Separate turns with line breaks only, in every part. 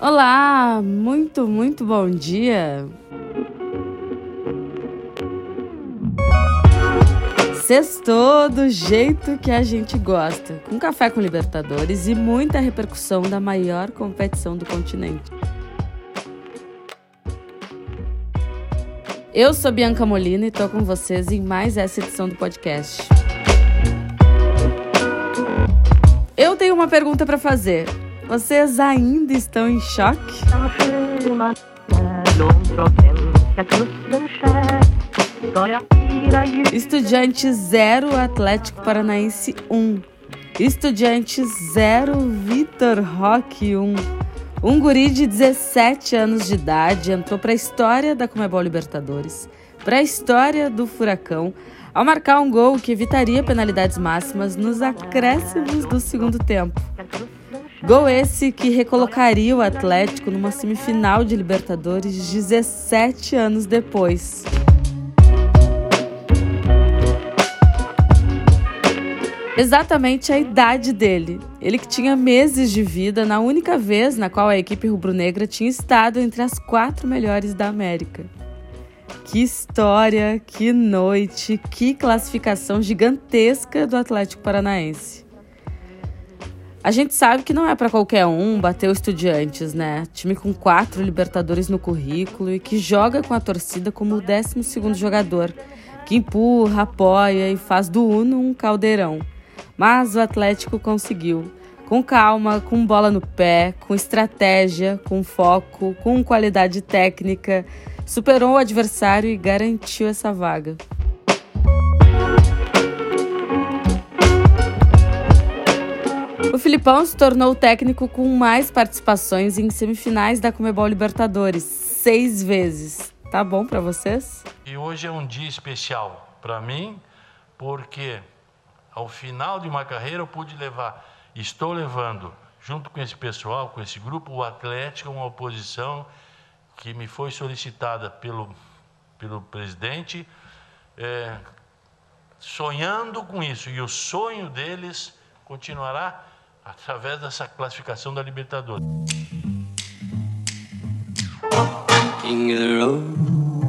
Olá, muito, muito bom dia. Sextou do jeito que a gente gosta, com café com Libertadores e muita repercussão da maior competição do continente. Eu sou Bianca Molina e tô com vocês em mais essa edição do podcast. Eu tenho uma pergunta para fazer. Vocês ainda estão em choque? Estudiante 0, Atlético Paranaense 1. Estudante 0, Vitor Roque 1. Um guri de 17 anos de idade entrou para a história da Comebol Libertadores, para a história do Furacão, ao marcar um gol que evitaria penalidades máximas nos acréscimos do segundo tempo. Gol esse que recolocaria o Atlético numa semifinal de Libertadores 17 anos depois. Exatamente a idade dele. Ele que tinha meses de vida na única vez na qual a equipe rubro-negra tinha estado entre as quatro melhores da América. Que história, que noite, que classificação gigantesca do Atlético Paranaense. A gente sabe que não é para qualquer um bater o Estudiantes, né? Time com quatro Libertadores no currículo e que joga com a torcida como o 12 jogador, que empurra, apoia e faz do Uno um caldeirão. Mas o Atlético conseguiu. Com calma, com bola no pé, com estratégia, com foco, com qualidade técnica, superou o adversário e garantiu essa vaga. O Filipão se tornou o técnico com mais participações em semifinais da Comebol Libertadores, seis vezes. Tá bom para vocês?
E hoje é um dia especial para mim, porque ao final de uma carreira eu pude levar, estou levando, junto com esse pessoal, com esse grupo, o Atlético, uma oposição que me foi solicitada pelo, pelo presidente, é, sonhando com isso. E o sonho deles continuará através dessa classificação da Libertadores.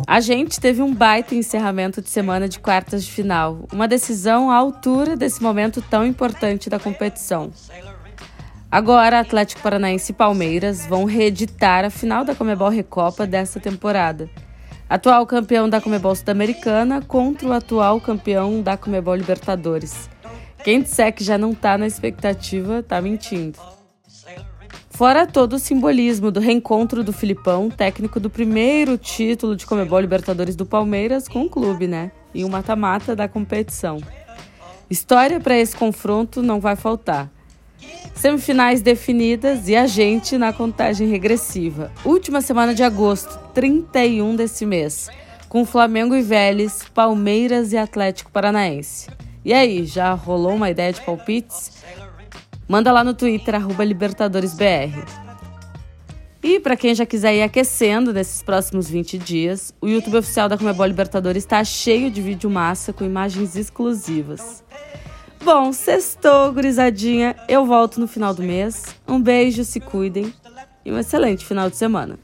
A gente teve um baita encerramento de semana de quartas de final, uma decisão à altura desse momento tão importante da competição. Agora, Atlético Paranaense e Palmeiras vão reeditar a final da Comebol Recopa dessa temporada. Atual campeão da Comebol Sudamericana contra o atual campeão da Comebol Libertadores. Quem disser que já não está na expectativa, está mentindo. Fora todo o simbolismo do reencontro do Filipão, técnico do primeiro título de Comebol Libertadores do Palmeiras com o clube, né? E um mata-mata da competição. História para esse confronto não vai faltar. Semifinais definidas e a gente na contagem regressiva. Última semana de agosto, 31 desse mês, com Flamengo e Vélez, Palmeiras e Atlético Paranaense. E aí, já rolou uma ideia de palpites? Manda lá no Twitter, LibertadoresBR. E para quem já quiser ir aquecendo nesses próximos 20 dias, o YouTube oficial da Comebol Libertadores está cheio de vídeo massa com imagens exclusivas. Bom, sextou, gurizadinha. Eu volto no final do mês. Um beijo, se cuidem e um excelente final de semana.